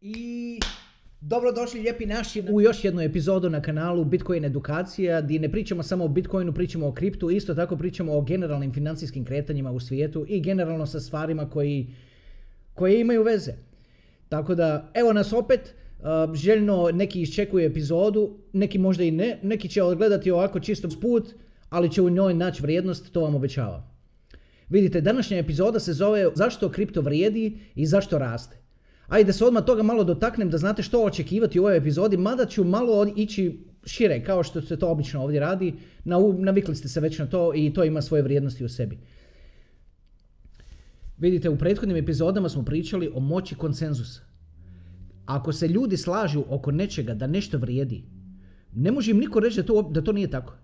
I dobrodošli lijepi naši u još jednu epizodu na kanalu Bitcoin edukacija gdje ne pričamo samo o Bitcoinu, pričamo o kriptu, isto tako pričamo o generalnim financijskim kretanjima u svijetu i generalno sa stvarima koji, koje imaju veze. Tako da, evo nas opet, uh, željno neki iščekuju epizodu, neki možda i ne, neki će odgledati ovako čisto sput, ali će u njoj naći vrijednost, to vam obećavam. Vidite, današnja epizoda se zove Zašto kripto vrijedi i zašto raste. Ajde da se odmah toga malo dotaknem da znate što očekivati u ovoj epizodi, mada ću malo ići šire kao što se to obično ovdje radi. Navikli ste se već na to i to ima svoje vrijednosti u sebi. Vidite, u prethodnim epizodama smo pričali o moći konsenzusa. Ako se ljudi slažu oko nečega da nešto vrijedi, ne može im niko reći da to, da to nije tako.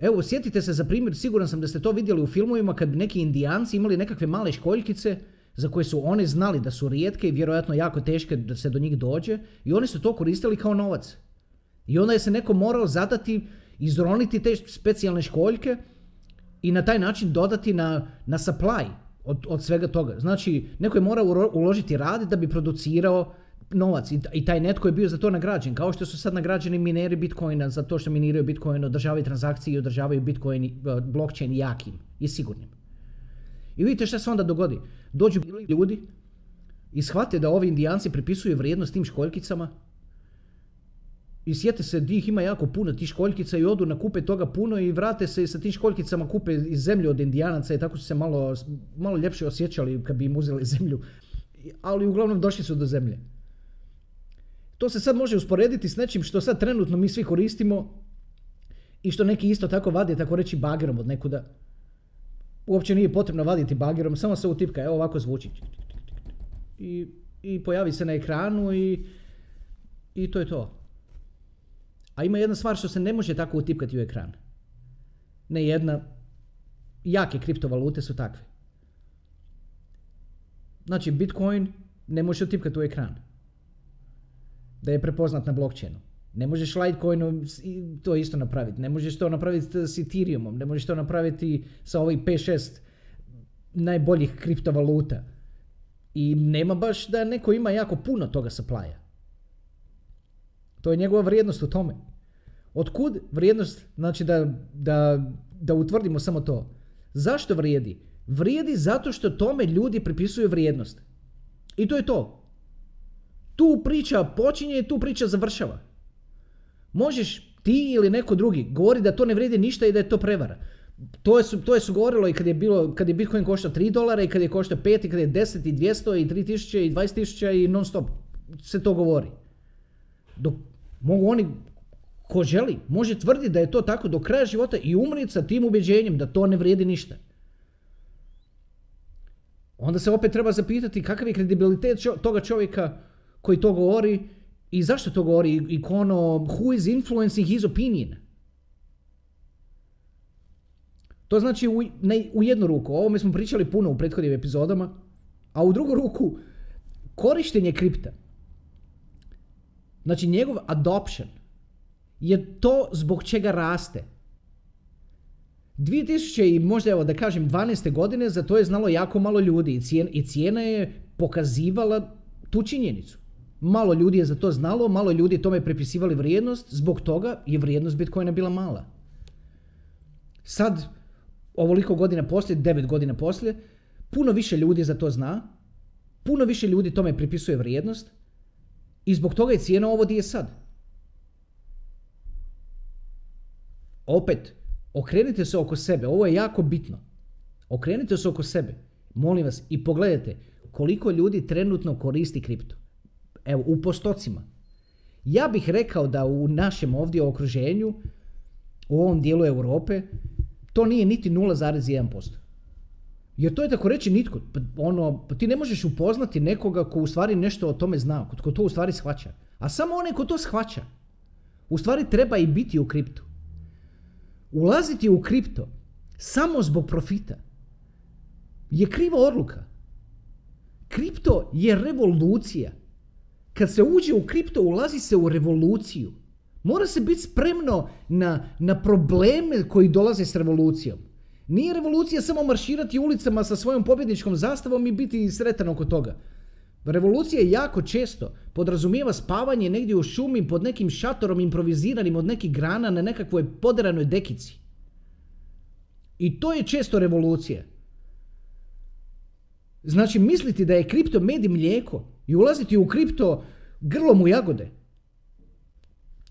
Evo, sjetite se za primjer, siguran sam da ste to vidjeli u filmovima kad bi neki indijanci imali nekakve male školjkice za koje su oni znali da su rijetke i vjerojatno jako teške da se do njih dođe i oni su to koristili kao novac. I onda je se neko morao zadati, izroniti te specijalne školjke i na taj način dodati na, na supply od, od svega toga. Znači, neko je morao uložiti rad da bi producirao novac i taj netko je bio za to nagrađen, kao što su sad nagrađeni mineri Bitcoina za to što miniraju Bitcoin, održavaju transakcije i održavaju Bitcoin uh, blockchain jakim i sigurnim. I vidite šta se onda dogodi. Dođu ljudi i shvate da ovi indijanci pripisuju vrijednost tim školjkicama i sjete se di ih ima jako puno tih školjkica i odu na kupe toga puno i vrate se i sa tim školjkicama kupe iz zemlje od indijanaca i tako su se malo, malo ljepše osjećali kad bi im uzeli zemlju. Ali uglavnom došli su do zemlje. To se sad može usporediti s nečim što sad trenutno mi svi koristimo i što neki isto tako vade, tako reći, bagerom od nekuda. Uopće nije potrebno vaditi bagerom, samo se utipka, evo ovako zvuči. I, i pojavi se na ekranu i, i to je to. A ima jedna stvar što se ne može tako utipkati u ekran. Ne jedna, jake kriptovalute su takve. Znači, Bitcoin ne može utipkati u ekran. Da je prepoznat na blockchainu. Ne možeš Litecoinom to isto napraviti. Ne možeš to napraviti s Ethereumom. Ne možeš to napraviti sa ovih 5-6 najboljih kriptovaluta. I nema baš da neko ima jako puno toga supply To je njegova vrijednost u tome. Otkud vrijednost, znači da, da, da utvrdimo samo to. Zašto vrijedi? Vrijedi zato što tome ljudi pripisuju vrijednost. I to je to. Tu priča počinje i tu priča završava. Možeš ti ili neko drugi govori da to ne vrijedi ništa i da je to prevara. To je, to je su govorilo i kad je, bilo, kad je Bitcoin koštao 3 dolara i kad je koštao 5 i kad je 10 i 200 i 3000 i 20.000 i non stop se to govori. Dok mogu oni, ko želi, može tvrditi da je to tako do kraja života i umriti sa tim ubjeđenjem da to ne vrijedi ništa. Onda se opet treba zapitati kakav je kredibilitet toga čovjeka koji to govori i zašto to govori i ono who is influencing his opinion. To znači u, ne, u jednu ruku, o ovome smo pričali puno u prethodnim epizodama, a u drugu ruku korištenje kripta, znači njegov adoption, je to zbog čega raste. 2000 i možda evo da kažem 12. godine za to je znalo jako malo ljudi i cijena, i cijena je pokazivala tu činjenicu. Malo ljudi je za to znalo, malo ljudi tome prepisivali vrijednost, zbog toga je vrijednost Bitcoina bila mala. Sad, ovoliko godina poslije, devet godina poslije, puno više ljudi za to zna, puno više ljudi tome pripisuje vrijednost i zbog toga je cijena ovo je sad. Opet, okrenite se oko sebe, ovo je jako bitno. Okrenite se oko sebe, molim vas, i pogledajte koliko ljudi trenutno koristi kripto. Evo, u postocima. Ja bih rekao da u našem ovdje okruženju, u ovom dijelu Europe, to nije niti 0,1%. Jer to je tako reći nitko. Pa ono, pa ti ne možeš upoznati nekoga ko u stvari nešto o tome zna, ko to u stvari shvaća. A samo onaj ko to shvaća. U stvari treba i biti u kriptu. Ulaziti u kripto samo zbog profita je kriva odluka. Kripto je revolucija. Kad se uđe u kripto, ulazi se u revoluciju. Mora se biti spremno na, na probleme koji dolaze s revolucijom. Nije revolucija samo marširati ulicama sa svojom pobjedničkom zastavom i biti sretan oko toga. Revolucija jako često podrazumijeva spavanje negdje u šumi pod nekim šatorom improviziranim od nekih grana na nekakvoj poderanoj dekici. I to je često revolucija. Znači misliti da je kripto med mlijeko i ulaziti u kripto grlom u jagode.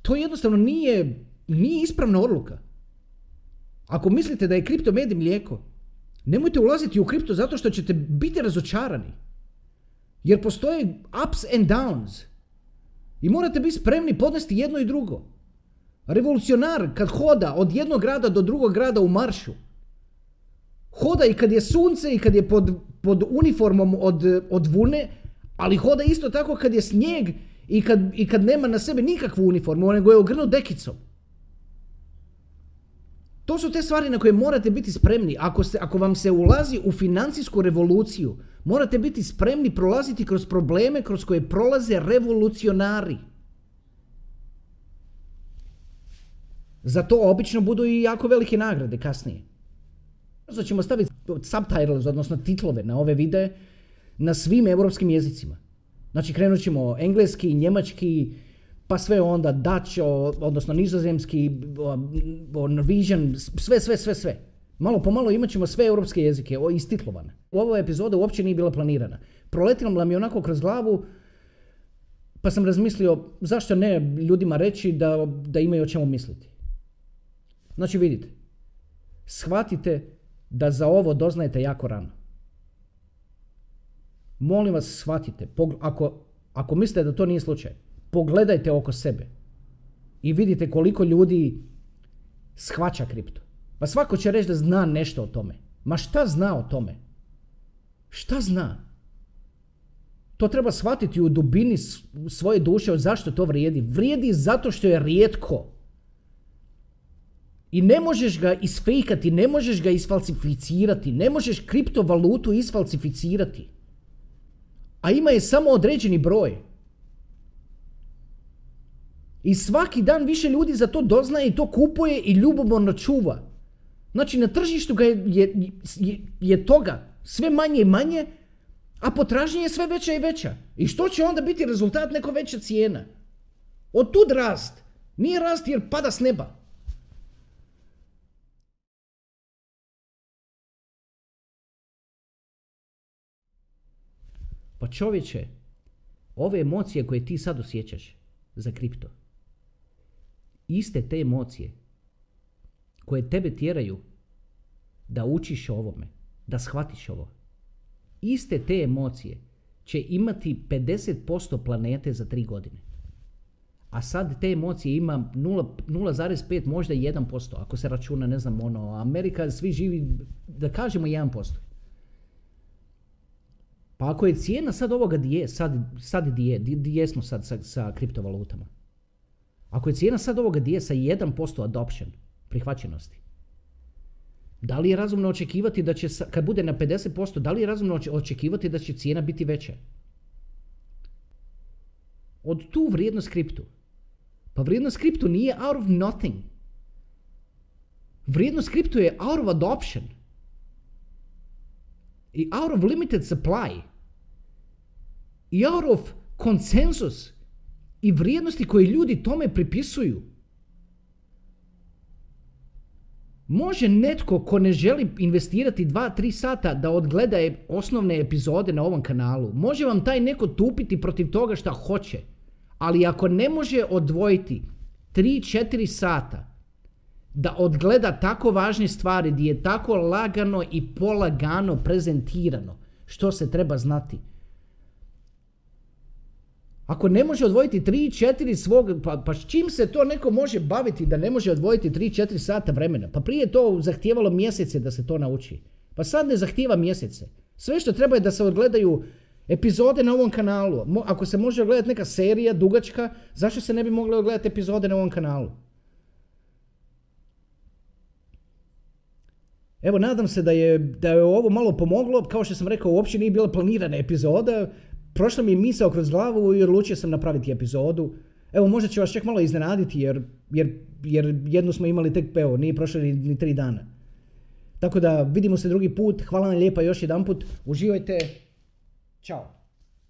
To jednostavno nije, nije ispravna odluka. Ako mislite da je kripto med i mlijeko, nemojte ulaziti u kripto zato što ćete biti razočarani. Jer postoje ups and downs. I morate biti spremni podnesti jedno i drugo. Revolucionar kad hoda od jednog grada do drugog grada u maršu, hoda i kad je sunce i kad je pod, pod uniformom od, od vune, ali hoda isto tako kad je snijeg i kad, i kad nema na sebi nikakvu uniformu, nego je ogrnut dekicom. To su te stvari na koje morate biti spremni. Ako, se, ako vam se ulazi u financijsku revoluciju, morate biti spremni prolaziti kroz probleme kroz koje prolaze revolucionari. Za to obično budu i jako velike nagrade kasnije. Zato ćemo staviti subtitles, odnosno titlove na ove videe na svim europskim jezicima. Znači krenut ćemo engleski, njemački, pa sve onda Dutch, odnosno nizozemski, Norwegian, sve, sve, sve, sve. Malo po malo imat ćemo sve europske jezike istitlovane. Ova epizoda uopće nije bila planirana. Proletila mi onako kroz glavu, pa sam razmislio zašto ne ljudima reći da, da imaju o čemu misliti. Znači vidite, shvatite da za ovo doznajete jako rano. Molim vas shvatite, ako, ako mislite da to nije slučaj, pogledajte oko sebe i vidite koliko ljudi shvaća kripto. Pa svako će reći da zna nešto o tome. Ma šta zna o tome? Šta zna? To treba shvatiti u dubini svoje duše zašto to vrijedi. Vrijedi zato što je rijetko. I ne možeš ga isfejkati, ne možeš ga isfalsificirati, ne možeš kriptovalutu isfalsificirati. A ima je samo određeni broj. I svaki dan više ljudi za to doznaje i to kupuje i ljubomorno čuva. Znači na tržištu ga je, je, je, toga sve manje i manje, a potražnja je sve veća i veća. I što će onda biti rezultat? Neko veća cijena. Od tud rast. Nije rast jer pada s neba. Pa čovječe, ove emocije koje ti sad osjećaš za kripto, iste te emocije koje tebe tjeraju da učiš ovome, da shvatiš ovo, iste te emocije će imati 50% planete za 3 godine. A sad te emocije ima 0,5, možda 1%, ako se računa, ne znam, ono, Amerika, svi živi, da kažemo 1%. Pa ako je cijena sad ovoga di sad, sad di je, di, sad sa, sa kriptovalutama? Ako je cijena sad ovoga di sa 1% adoption, prihvaćenosti, da li je razumno očekivati da će, kad bude na 50%, da li je razumno očekivati da će cijena biti veća? Od tu vrijednost kriptu. Pa vrijednost kriptu nije out of nothing. Vrijednost kriptu je out of adoption i out of limited supply i out of konsenzus i vrijednosti koje ljudi tome pripisuju. Može netko ko ne želi investirati 2-3 sata da odgleda osnovne epizode na ovom kanalu, može vam taj neko tupiti protiv toga šta hoće. Ali ako ne može odvojiti 3-4 sata da odgleda tako važne stvari gdje je tako lagano i polagano prezentirano što se treba znati. Ako ne može odvojiti 3-4 svog, pa, pa s čim se to neko može baviti da ne može odvojiti 3-4 sata vremena? Pa prije to zahtijevalo mjesece da se to nauči. Pa sad ne zahtijeva mjesece. Sve što treba je da se odgledaju epizode na ovom kanalu. Ako se može gledati neka serija dugačka, zašto se ne bi mogli gledati epizode na ovom kanalu? Evo, nadam se da je, da je ovo malo pomoglo. Kao što sam rekao, uopće nije bila planirana epizoda. Prošla mi je misao kroz glavu i odlučio sam napraviti epizodu. Evo, možda će vas čak malo iznenaditi jer, jer, jer jednu smo imali tek, evo, nije prošlo ni, ni tri dana. Tako da vidimo se drugi put. Hvala vam lijepa još jedan put. Uživajte. Ćao.